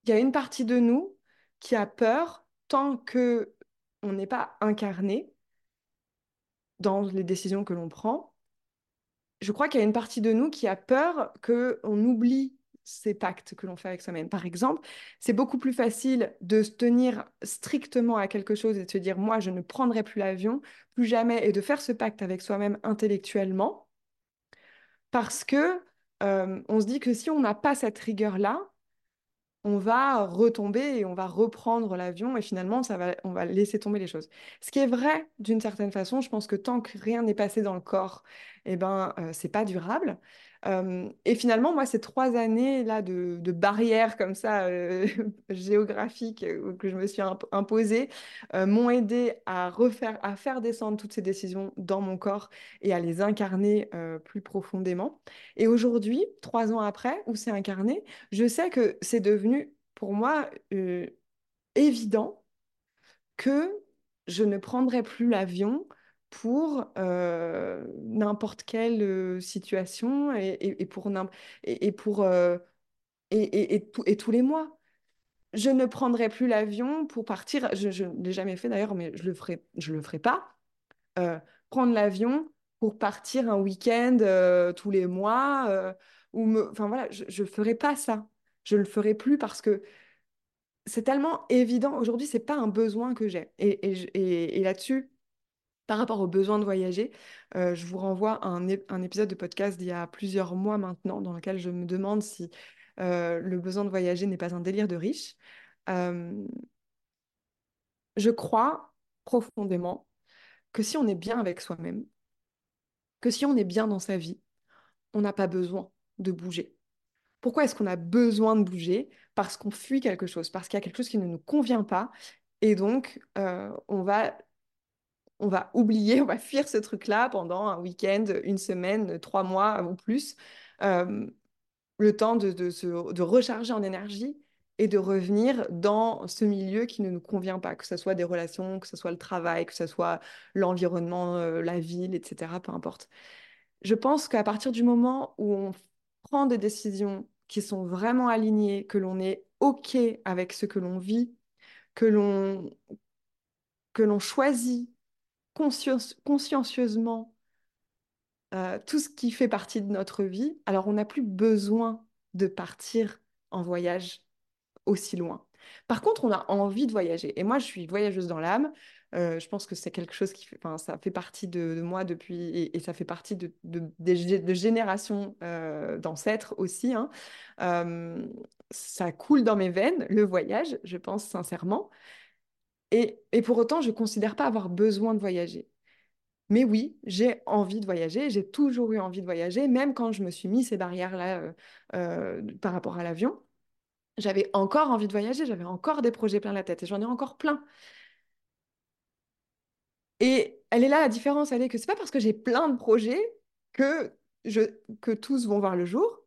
il y a une partie de nous qui a peur tant que on n'est pas incarné dans les décisions que l'on prend, je crois qu'il y a une partie de nous qui a peur qu'on oublie ces pactes que l'on fait avec soi-même. Par exemple, c'est beaucoup plus facile de se tenir strictement à quelque chose et de se dire, moi, je ne prendrai plus l'avion, plus jamais, et de faire ce pacte avec soi-même intellectuellement, parce que euh, on se dit que si on n'a pas cette rigueur-là, on va retomber et on va reprendre l'avion et finalement, ça va, on va laisser tomber les choses. Ce qui est vrai d'une certaine façon, je pense que tant que rien n'est passé dans le corps, eh ben, euh, c'est pas durable. Euh, et finalement, moi, ces trois années là de, barrières comme ça euh, géographiques que je me suis imp imposées m'ont aidé à refaire, à faire descendre toutes ces décisions dans mon corps et à les incarner plus profondément. Et aujourd'hui, trois ans après, où c'est incarné, je sais que c'est devenu pour moi évident que je ne prendrai plus l'avion pour n'importe quelle situation et, et, et pour, et, et et, et, et, tous les mois. Je ne prendrai plus l'avion pour partir. Je ne l'ai jamais fait d'ailleurs, mais je le le ferai pas. prendre l'avion pour partir un week-end tous les mois ou me, enfin voilà, je ne ferai pas ça. Je le ferai plus parce que c'est tellement évident. Aujourd'hui, c'est pas un besoin que j'ai. Et, et, et là-dessus, par rapport au besoin de voyager, euh, je vous renvoie à un, épisode de podcast d'il y a plusieurs mois maintenant, dans lequel je me demande si euh, le besoin de voyager n'est pas un délire de riche. Euh, je crois profondément que si on est bien avec soi-même, que si on est bien dans sa vie, on n'a pas besoin de bouger. Pourquoi est-ce qu'on a besoin de bouger? Parce qu'on fuit quelque chose, parce qu'il y a quelque chose qui ne nous convient pas. Et donc, on va on va oublier, on va fuir ce truc-là pendant un week-end, une semaine, trois mois ou plus, euh, le temps de, de, recharger en énergie et de revenir dans ce milieu qui ne nous convient pas, que ce soit des relations, que ce soit le travail, que ce soit l'environnement, euh, la ville, etc., peu importe. Je pense qu'à partir du moment où on prend des décisions qui sont vraiment alignées, que l'on est OK avec ce que l'on vit, que l'on que l'on choisit consciencieusement euh, tout ce qui fait partie de notre vie, alors on n'a plus besoin de partir en voyage aussi loin. Par contre, on a envie de voyager. Et moi, je suis voyageuse dans l'âme. Euh, je pense que c'est quelque chose qui fait, ça fait partie de, moi depuis, et, ça fait partie de, de, de générations euh, d'ancêtres aussi. Hein. ça coule dans mes veines, le voyage, je pense sincèrement. Et, pour autant, je ne considère pas avoir besoin de voyager. Mais oui, j'ai envie de voyager, j'ai toujours eu envie de voyager, même quand je me suis mis ces barrières-là euh, euh, par rapport à l'avion. J'avais encore envie de voyager, j'avais encore des projets plein la tête et j'en ai encore plein. Et elle est là la différence, elle est que c'est pas parce que j'ai plein de projets que, tous vont voir le jour.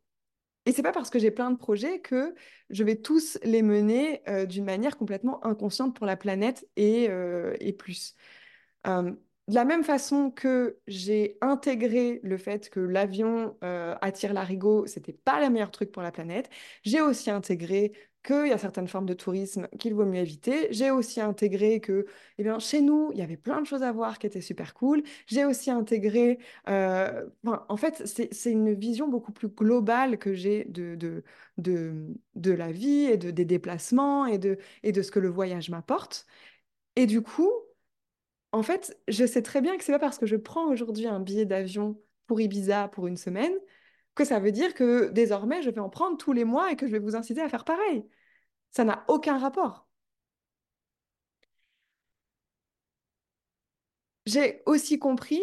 Et c'est pas parce que j'ai plein de projets que je vais tous les mener euh, d'une manière complètement inconsciente pour la planète et, euh, plus. Euh, de la même façon que j'ai intégré le fait que l'avion attire l'arigot, c'était pas le meilleur truc pour la planète, j'ai aussi intégré qu'il y a certaines formes de tourisme qu'il vaut mieux éviter. J'ai aussi intégré que, eh bien, chez nous, il y avait plein de choses à voir qui étaient super cool. J'ai aussi intégré, euh, en fait, c'est une vision beaucoup plus globale que j'ai de, de, de, de, la vie et de, des déplacements et de, et de ce que le voyage m'apporte. Et du coup, en fait, je sais très bien que c'est pas parce que je prends aujourd'hui un billet d'avion pour Ibiza pour une semaine que ça veut dire que désormais, je vais en prendre tous les mois et que je vais vous inciter à faire pareil. Ça n'a aucun rapport. J'ai aussi compris,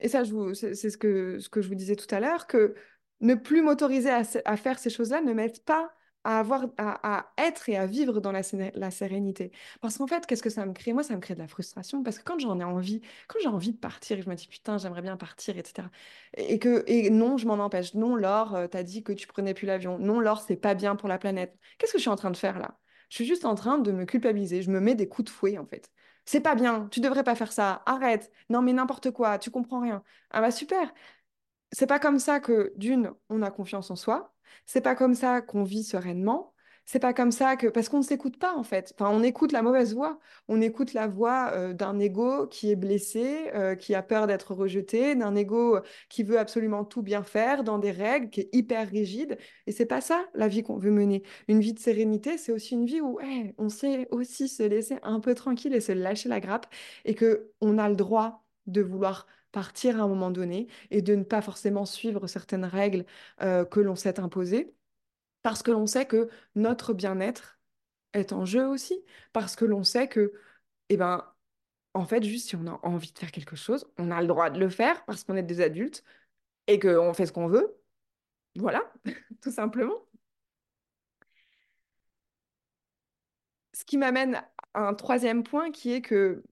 et ça, c'est ce que, je vous disais tout à l'heure, que ne plus m'autoriser à, à, faire ces choses-là ne m'aide pas à, avoir, à, être et à vivre dans la, la sérénité. Parce qu'en fait, qu'est-ce que ça me crée? Moi, ça me crée de la frustration parce que quand j'en ai envie, quand j'ai envie de partir, je me dis putain, j'aimerais bien partir, etc. Et, que, et non, je m'en empêche. Non, Laure, euh, t'as dit que tu prenais plus l'avion. Non, Laure, c'est pas bien pour la planète. Qu'est-ce que je suis en train de faire là? Je suis juste en train de me culpabiliser. Je me mets des coups de fouet, en fait. C'est pas bien, tu devrais pas faire ça, arrête, non mais n'importe quoi, tu comprends rien. Ah bah super, c'est pas comme ça que, d'une, on a confiance en soi. C'est pas comme ça qu'on vit sereinement. c'est pas comme ça que parce qu'on ne s'écoute pas en fait. Enfin, on écoute la mauvaise voix. On écoute la voix euh, d'un ego qui est blessé, euh, qui a peur d'être rejeté, d'un ego qui veut absolument tout bien faire dans des règles, qui est hyper rigide. Et c'est pas ça la vie qu'on veut mener. Une vie de sérénité, c'est aussi une vie où on sait aussi se laisser un peu tranquille et se lâcher la grappe et que on a le droit de vouloir partir à un moment donné et de ne pas forcément suivre certaines règles euh, que l'on s'est imposées parce que l'on sait que notre bien-être est en jeu aussi, parce que l'on sait que, eh ben, en fait, juste si on a envie de faire quelque chose, on a le droit de le faire parce qu'on est des adultes et qu'on fait ce qu'on veut. Voilà, tout simplement. Ce qui m'amène à un troisième point qui est que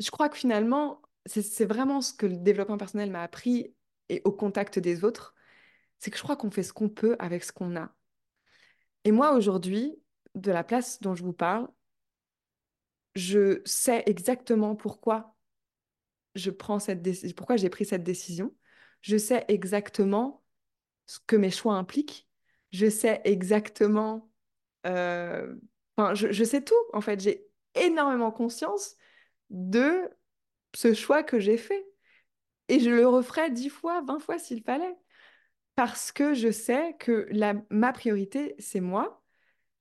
je crois que finalement, c'est vraiment ce que le développement personnel m'a appris et au contact des autres, c'est que je crois qu'on fait ce qu'on peut avec ce qu'on a. Et moi, aujourd'hui, de la place dont je vous parle, je sais exactement pourquoi je prends cette pourquoi j'ai pris cette décision. Je sais exactement ce que mes choix impliquent. Je sais exactement, euh, enfin, je sais tout en fait. J'ai énormément conscience de ce choix que j'ai fait. Et je le referai dix fois, vingt fois s'il fallait. Parce que je sais que la, ma priorité, c'est moi.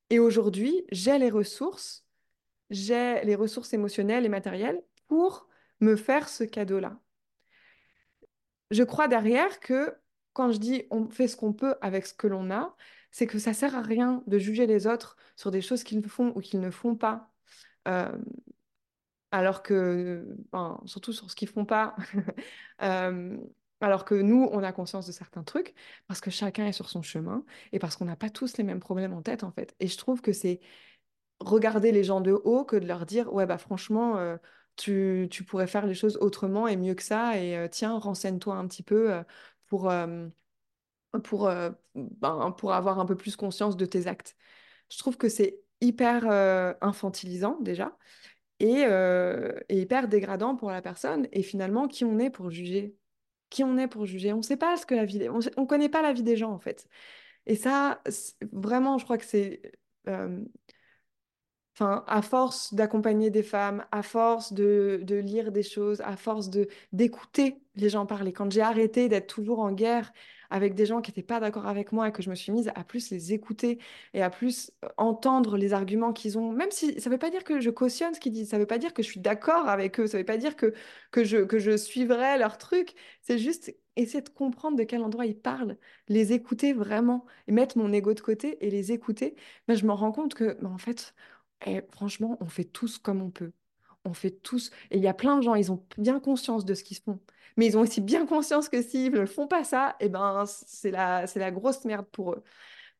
Et aujourd'hui, j'ai les ressources, j'ai les ressources émotionnelles et matérielles pour me faire ce cadeau-là. Je crois derrière que quand je dis on fait ce qu'on peut avec ce que l'on a, c'est que ça sert à rien de juger les autres sur des choses qu'ils font ou qu'ils ne font pas. Euh, alors que, surtout sur ce qu'ils font pas, euh, alors que nous, on a conscience de certains trucs, parce que chacun est sur son chemin et parce qu'on n'a pas tous les mêmes problèmes en tête, en fait. Et je trouve que c'est regarder les gens de haut que de leur dire, ouais, bah franchement, euh, tu, tu, pourrais faire les choses autrement et mieux que ça, et euh, tiens, renseigne-toi un petit peu pour, pour, ben, pour avoir un peu plus conscience de tes actes. Je trouve que c'est hyper infantilisant déjà et, euh, et, hyper dégradant pour la personne. Et finalement, qui on est pour juger? Qui on est pour juger? On ne sait pas ce que la vie... On ne connaît pas la vie des gens, en fait. Et ça, vraiment, je crois que c'est... Euh, Enfin, à force d'accompagner des femmes, à force de, de, lire des choses, à force de d'écouter les gens parler, quand j'ai arrêté d'être toujours en guerre avec des gens qui n'étaient pas d'accord avec moi et que je me suis mise à plus les écouter et à plus euh, entendre les arguments qu'ils ont, même si ça ne veut pas dire que je cautionne ce qu'ils disent, ça ne veut pas dire que je suis d'accord avec eux, ça ne veut pas dire que, que, je, que je suivrai leur truc, c'est juste essayer de comprendre de quel endroit ils parlent, les écouter vraiment, et mettre mon ego de côté et les écouter, ben, je me rends compte que, ben, en fait, et franchement, on fait tous comme on peut. On fait tous. Et il y a plein de gens, ils ont bien conscience de ce qu'ils font. Mais ils ont aussi bien conscience que s'ils ne font pas ça, eh ben, c'est la, c'est la grosse merde pour eux.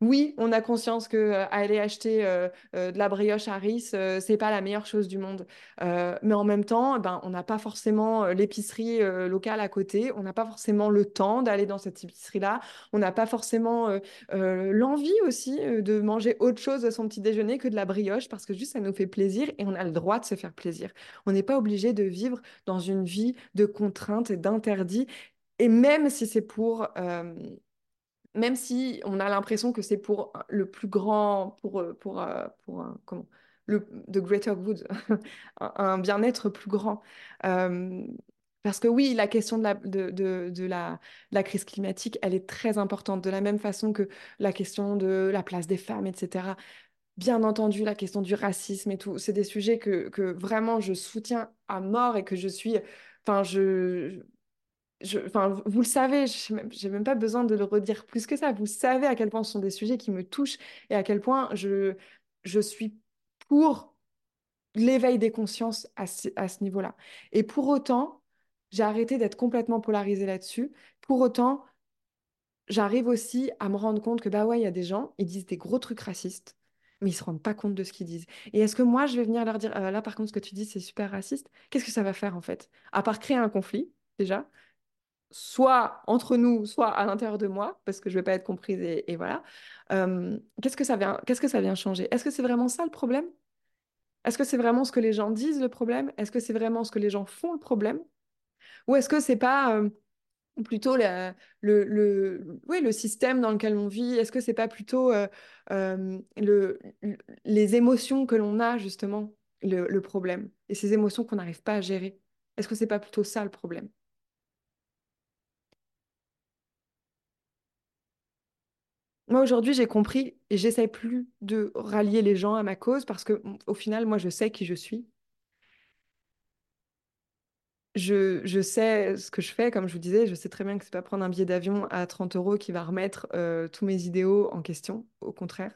Oui, on a conscience que euh, aller acheter euh, euh, de la brioche à riz, c'est pas la meilleure chose du monde. mais en même temps, ben, on n'a pas forcément l'épicerie locale à côté, on n'a pas forcément le temps d'aller dans cette épicerie-là, on n'a pas forcément l'envie aussi de manger autre chose à son petit déjeuner que de la brioche parce que juste ça nous fait plaisir et on a le droit de se faire plaisir. On n'est pas obligé de vivre dans une vie de contraintes et d'interdits. Et même si c'est pour même si on a l'impression que c'est pour le plus grand, pour, euh, pour, euh, pour, comment, le the greater good, un, bien-être plus grand. Parce que oui, la question de la, de, de, la, la, crise climatique, elle est très importante, de la même façon que la question de la place des femmes, etc. Bien entendu, la question du racisme et tout, c'est des sujets que, que vraiment je soutiens à mort et que je suis... Enfin, je, enfin, vous le savez, je n'ai même, même, pas besoin de le redire plus que ça. Vous savez à quel point ce sont des sujets qui me touchent et à quel point je, je suis pour l'éveil des consciences à ce, à ce niveau-là. Et pour autant, j'ai arrêté d'être complètement polarisée là-dessus. Pour autant, j'arrive aussi à me rendre compte que, bah ouais, il y a des gens, ils disent des gros trucs racistes, mais ils se rendent pas compte de ce qu'ils disent. Et est-ce que moi, je vais venir leur dire, euh, là, par contre, ce que tu dis, c'est super raciste Qu'est-ce que ça va faire, en fait? À part créer un conflit, déjà, soit entre nous, soit à l'intérieur de moi, parce que je ne vais pas être comprise et, voilà. Qu'est-ce que ça vient, que ça vient changer? Est-ce que c'est vraiment ça le problème? Est-ce que c'est vraiment ce que les gens disent le problème? Est-ce que c'est vraiment ce que les gens font le problème? Ou est-ce que c'est pas plutôt le, système dans lequel on vit? Est-ce que c'est pas plutôt le, le- les émotions que l'on a justement le, le problème et ces émotions qu'on n'arrive pas à gérer? Est-ce que c'est pas plutôt ça le problème? Moi aujourd'hui j'ai compris et j'essaie plus de rallier les gens à ma cause parce que au final moi je sais qui je suis. Je, je sais ce que je fais, comme je vous disais, je sais très bien que c'est pas prendre un billet d'avion à 30 euros qui va remettre euh, tous mes idéaux en question, au contraire.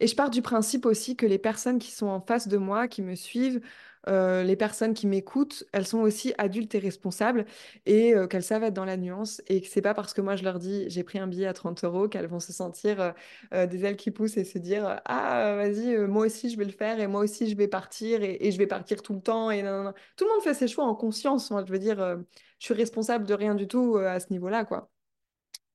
Et je pars du principe aussi que les personnes qui sont en face de moi, qui me suivent, euh, les personnes qui m'écoutent, elles sont aussi adultes et responsables et euh, qu'elles savent être dans la nuance et que c'est pas parce que moi je leur dis j'ai pris un billet à 30 euros qu'elles vont se sentir euh, des ailes qui poussent et se dire ah vas-y moi aussi je vais le faire et moi aussi je vais partir et, je vais partir tout le temps et. Tout le monde fait ses choix en conscience. Moi je veux dire je suis responsable de rien du tout à ce niveau-là quoi.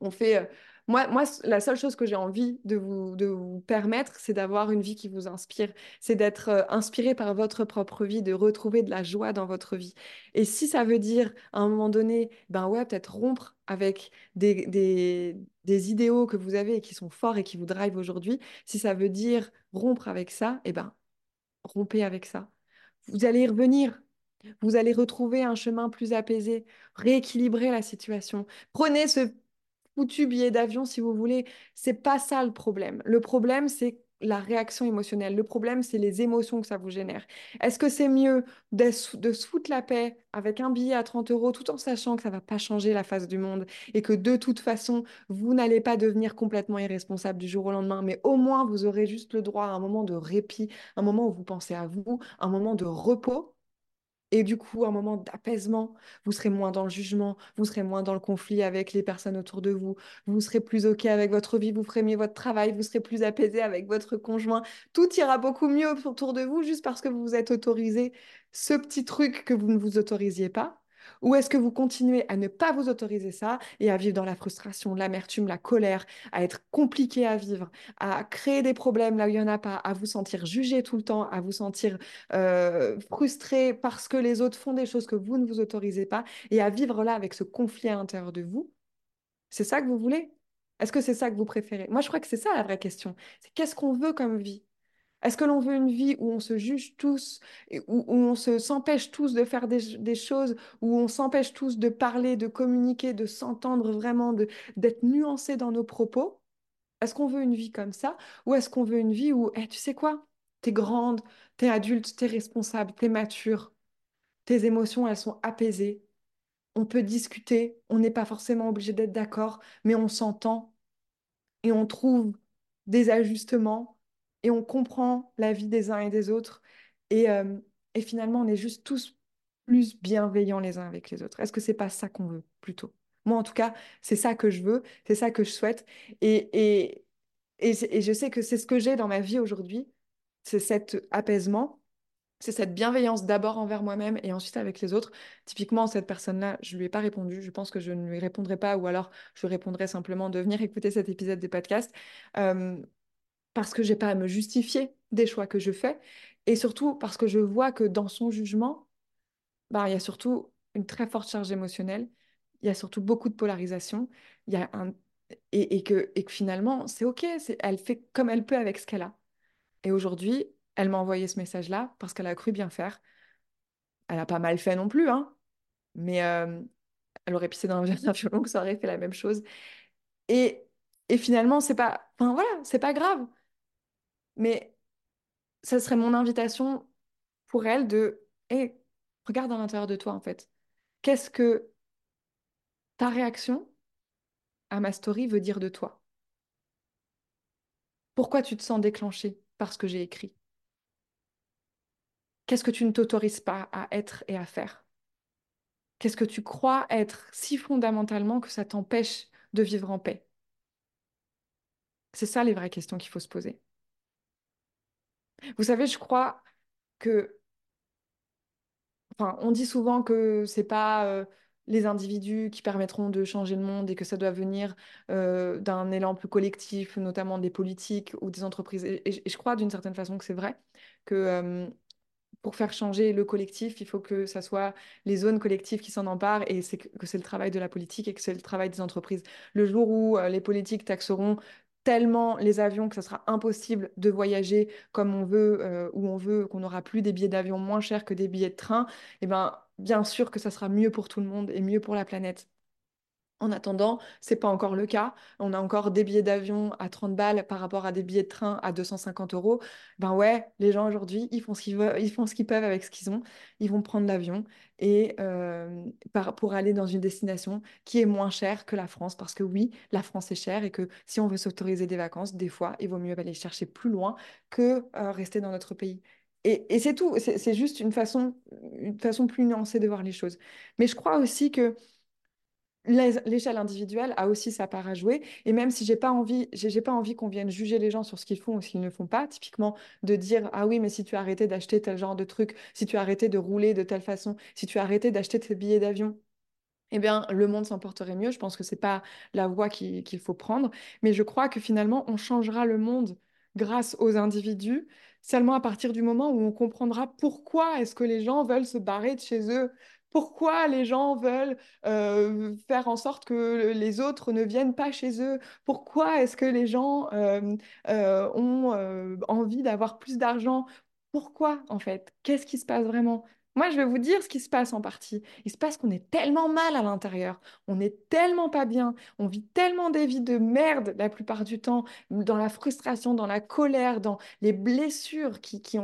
On fait. Moi, moi, la seule chose que j'ai envie de vous, de vous permettre, c'est d'avoir une vie qui vous inspire. C'est d'être euh, inspiré par votre propre vie, de retrouver de la joie dans votre vie. Et si ça veut dire, à un moment donné, ben ouais, peut-être rompre avec des, des, des idéaux que vous avez et qui sont forts et qui vous drivent aujourd'hui, si ça veut dire rompre avec ça, eh ben, rompez avec ça. Vous allez y revenir. Vous allez retrouver un chemin plus apaisé, rééquilibrer la situation. Prenez ce foutu billet d'avion si vous voulez. C'est pas ça le problème. Le problème, c'est la réaction émotionnelle. Le problème, c'est les émotions que ça vous génère. Est-ce que c'est mieux de, de se foutre la paix avec un billet à 30 euros tout en sachant que ça va pas changer la face du monde et que de toute façon, vous n'allez pas devenir complètement irresponsable du jour au lendemain, mais au moins vous aurez juste le droit à un moment de répit, un moment où vous pensez à vous, un moment de repos? Et du coup, un moment d'apaisement, vous serez moins dans le jugement, vous serez moins dans le conflit avec les personnes autour de vous, vous serez plus OK avec votre vie, vous ferez mieux votre travail, vous serez plus apaisé avec votre conjoint. Tout ira beaucoup mieux autour de vous juste parce que vous vous êtes autorisé ce petit truc que vous ne vous autorisiez pas. Ou est-ce que vous continuez à ne pas vous autoriser ça et à vivre dans la frustration, l'amertume, la colère, à être compliqué à vivre, à créer des problèmes là où il n'y en a pas, à vous sentir jugé tout le temps, à vous sentir euh, frustré parce que les autres font des choses que vous ne vous autorisez pas et à vivre là avec ce conflit à l'intérieur de vous, c'est ça que vous voulez? Est-ce que c'est ça que vous préférez? Moi, je crois que c'est ça la vraie question. C'est qu'est-ce qu'on veut comme vie? Est-ce que l'on veut une vie où on se juge tous, où, où on se s'empêche tous de faire des, choses, où on s'empêche tous de parler, de communiquer, de s'entendre vraiment, d'être nuancé dans nos propos? Est-ce qu'on veut une vie comme ça? Ou est-ce qu'on veut une vie où, eh, tu sais quoi, t'es grande, t'es adulte, t'es responsable, t'es mature, tes émotions, elles sont apaisées, on peut discuter, on n'est pas forcément obligé d'être d'accord, mais on s'entend et on trouve des ajustements et on comprend la vie des uns et des autres et, euh, et finalement on est juste tous plus bienveillants les uns avec les autres. Est-ce que c'est pas ça qu'on veut plutôt? Moi en tout cas, c'est ça que je veux, c'est ça que je souhaite et, je sais que c'est ce que j'ai dans ma vie aujourd'hui, c'est cet apaisement. C'est cette bienveillance d'abord envers moi-même et ensuite avec les autres. Typiquement, cette personne-là, je lui ai pas répondu. Je pense que je ne lui répondrai pas ou alors je répondrai simplement de venir écouter cet épisode des podcasts euh, parce que j'ai pas à me justifier des choix que je fais et surtout parce que je vois que dans son jugement, bah, il y a surtout une très forte charge émotionnelle. Il y a surtout beaucoup de polarisation. Il y a un... et, que, et que finalement, c'est OK. Elle fait comme elle peut avec ce qu'elle a. Et aujourd'hui, elle m'a envoyé ce message-là parce qu'elle a cru bien faire. Elle a pas mal fait non plus, hein, mais euh, elle aurait pissé dans un violon que ça aurait fait la même chose. Et, et finalement, c'est pas, enfin voilà, c'est pas grave. Mais ça serait mon invitation pour elle de, hé, regarde à l'intérieur de toi en fait. Qu'est-ce que ta réaction à ma story veut dire de toi? Pourquoi tu te sens déclenché par ce que j'ai écrit? Qu'est-ce que tu ne t'autorises pas à être et à faire? Qu'est-ce que tu crois être si fondamentalement que ça t'empêche de vivre en paix? C'est ça les vraies questions qu'il faut se poser. Vous savez, je crois que, enfin, on dit souvent que c'est pas euh, les individus qui permettront de changer le monde et que ça doit venir euh, d'un élan plus collectif, notamment des politiques ou des entreprises. Et, je crois d'une certaine façon que c'est vrai, que euh, pour faire changer le collectif, il faut que ça soit les zones collectives qui s'en emparent et que c'est le travail de la politique et que c'est le travail des entreprises. Le jour où les politiques taxeront tellement les avions que ça sera impossible de voyager comme on veut, euh, où on veut, qu'on n'aura plus des billets d'avion moins chers que des billets de train, eh ben, bien sûr que ça sera mieux pour tout le monde et mieux pour la planète. En attendant, c'est pas encore le cas. On a encore des billets d'avion à 30 balles par rapport à des billets de train à 250 euros. Ben ouais, les gens aujourd'hui, ils font ce qu'ils veulent, ils font ce qu'ils peuvent avec ce qu'ils ont. Ils vont prendre l'avion et euh, pour aller dans une destination qui est moins chère que la France. Parce que oui, la France est chère et que si on veut s'autoriser des vacances, des fois, il vaut mieux aller chercher plus loin que euh, rester dans notre pays. Et, et c'est tout. C'est juste une façon, une façon plus nuancée de voir les choses. Mais je crois aussi que l'échelle individuelle a aussi sa part à jouer. Et même si j'ai pas envie, j'ai pas envie qu'on vienne juger les gens sur ce qu'ils font ou ce qu'ils ne font pas, typiquement de dire ah oui mais si tu as arrêté d'acheter tel genre de truc, si tu as arrêté de rouler de telle façon, si tu as arrêté d'acheter tes billets d'avion, eh bien, le monde s'en porterait mieux. Je pense que c'est pas la voie qu'il faut prendre, mais je crois que finalement, on changera le monde grâce aux individus seulement à partir du moment où on comprendra pourquoi est-ce que les gens veulent se barrer de chez eux, pourquoi les gens veulent euh, faire en sorte que les autres ne viennent pas chez eux? Pourquoi est-ce que les gens euh, euh, ont envie d'avoir plus d'argent? Pourquoi en fait? Qu'est-ce qui se passe vraiment? Moi, je vais vous dire ce qui se passe en partie. Il se passe qu'on est tellement mal à l'intérieur, on n'est tellement pas bien, on vit tellement des vies de merde la plupart du temps, dans la frustration, dans la colère, dans les blessures qui, qui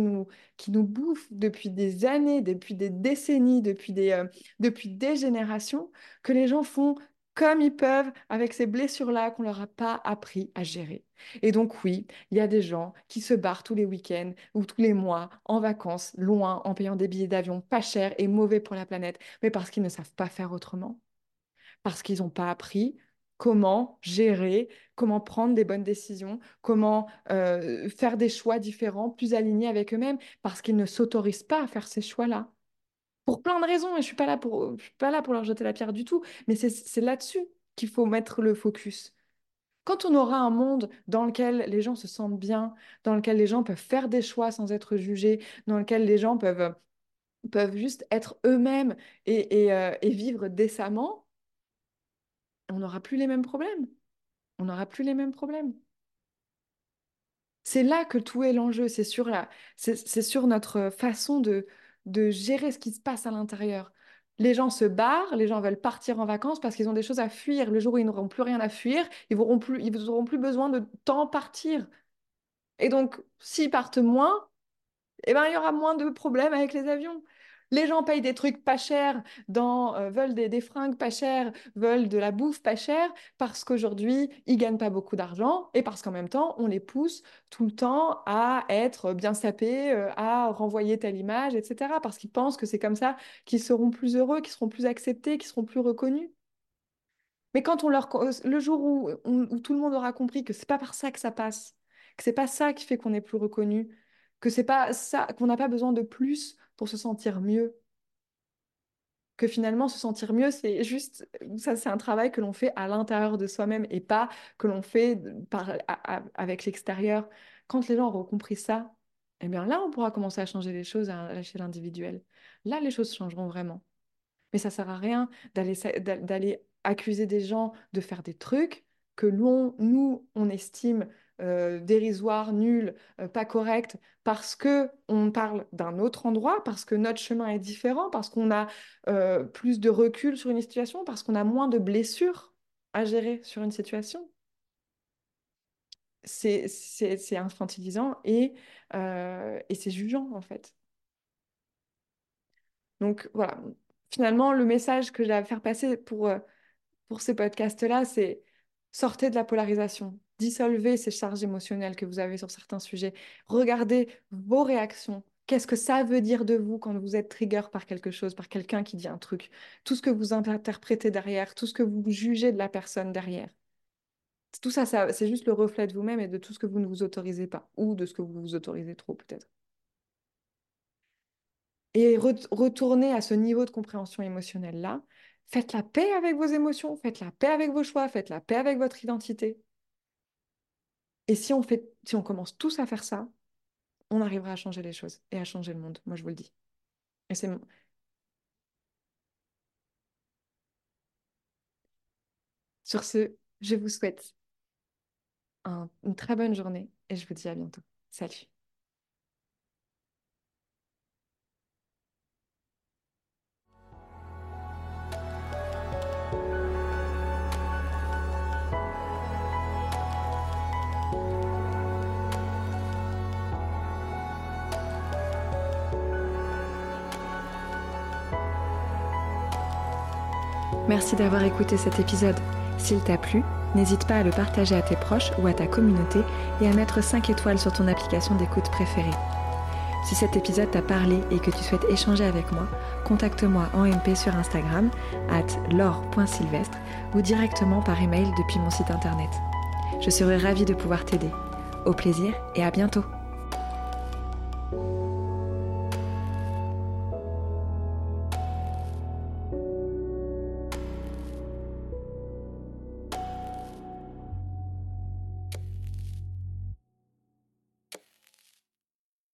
nous, qui nous bouffent depuis des années, depuis des décennies, depuis des, euh, depuis des générations, que les gens font comme ils peuvent avec ces blessures-là qu'on leur a pas appris à gérer. Et donc oui, il y a des gens qui se barrent tous les week-ends ou tous les mois en vacances, loin, en payant des billets d'avion pas chers et mauvais pour la planète, mais parce qu'ils ne savent pas faire autrement, parce qu'ils n'ont pas appris comment gérer, comment prendre des bonnes décisions, comment euh, faire des choix différents, plus alignés avec eux-mêmes, parce qu'ils ne s'autorisent pas à faire ces choix-là pour plein de raisons, et je suis pas là pour, suis pas là pour leur jeter la pierre du tout, mais c'est là-dessus qu'il faut mettre le focus. Quand on aura un monde dans lequel les gens se sentent bien, dans lequel les gens peuvent faire des choix sans être jugés, dans lequel les gens peuvent, peuvent juste être eux-mêmes et, euh, vivre décemment, on n'aura plus les mêmes problèmes. On n'aura plus les mêmes problèmes. C'est là que tout est l'enjeu, c'est sur, c'est sur notre façon de, de gérer ce qui se passe à l'intérieur. Les gens se barrent, les gens veulent partir en vacances parce qu'ils ont des choses à fuir. Le jour où ils n'auront plus rien à fuir, ils n'auront plus, plus besoin de temps partir. Et donc, s'ils partent moins, eh ben, il y aura moins de problèmes avec les avions. Les gens payent des trucs pas chers, dans, euh, veulent des, fringues pas chères, veulent de la bouffe pas chère, parce qu'aujourd'hui, ils gagnent pas beaucoup d'argent et parce qu'en même temps, on les pousse tout le temps à être bien sapés, euh, à renvoyer telle image, etc. Parce qu'ils pensent que c'est comme ça qu'ils seront plus heureux, qu'ils seront plus acceptés, qu'ils seront plus reconnus. Mais quand on leur, le jour où, où tout le monde aura compris que c'est pas par ça que ça passe, que c'est pas ça qui fait qu'on est plus reconnu, que c'est pas ça, qu'on n'a pas besoin de plus pour se sentir mieux. Que finalement, se sentir mieux, c'est juste, ça, c'est un travail que l'on fait à l'intérieur de soi-même et pas que l'on fait par, avec l'extérieur. Quand les gens auront compris ça, eh bien là, on pourra commencer à changer les choses à l'échelle individuelle. Là, les choses changeront vraiment. Mais ça sert à rien d'aller accuser des gens de faire des trucs que l'on, nous, on estime euh, dérisoire, nul, euh, pas correct, parce que on parle d'un autre endroit, parce que notre chemin est différent, parce qu'on a euh, plus de recul sur une situation, parce qu'on a moins de blessures à gérer sur une situation. C'est infantilisant et, et c'est jugeant en fait. Donc voilà, finalement, le message que j'ai à faire passer pour, pour ces podcasts-là, c'est sortez de la polarisation, dissolvez ces charges émotionnelles que vous avez sur certains sujets. Regardez vos réactions. Qu'est-ce que ça veut dire de vous quand vous êtes trigger par quelque chose, par quelqu'un qui dit un truc? Tout ce que vous interprétez derrière, tout ce que vous jugez de la personne derrière. Tout ça, c'est juste le reflet de vous-même et de tout ce que vous ne vous autorisez pas, ou de ce que vous vous autorisez trop peut-être. Et retournez à ce niveau de compréhension émotionnelle-là. Faites la paix avec vos émotions, faites la paix avec vos choix, faites la paix avec votre identité. Et si on, fait, si on commence tous à faire ça, on arrivera à changer les choses et à changer le monde, moi je vous le dis. Et c'est Sur ce, je vous souhaite une très bonne journée et je vous dis à bientôt. Salut. Merci d'avoir écouté cet épisode. S'il t'a plu, n'hésite pas à le partager à tes proches ou à ta communauté et à mettre 5 étoiles sur ton application d'écoute préférée. Si cet épisode t'a parlé et que tu souhaites échanger avec moi, contacte-moi en MP sur Instagram at laure.sylvestre ou directement par email depuis mon site internet. Je serai ravie de pouvoir t'aider. Au plaisir et à bientôt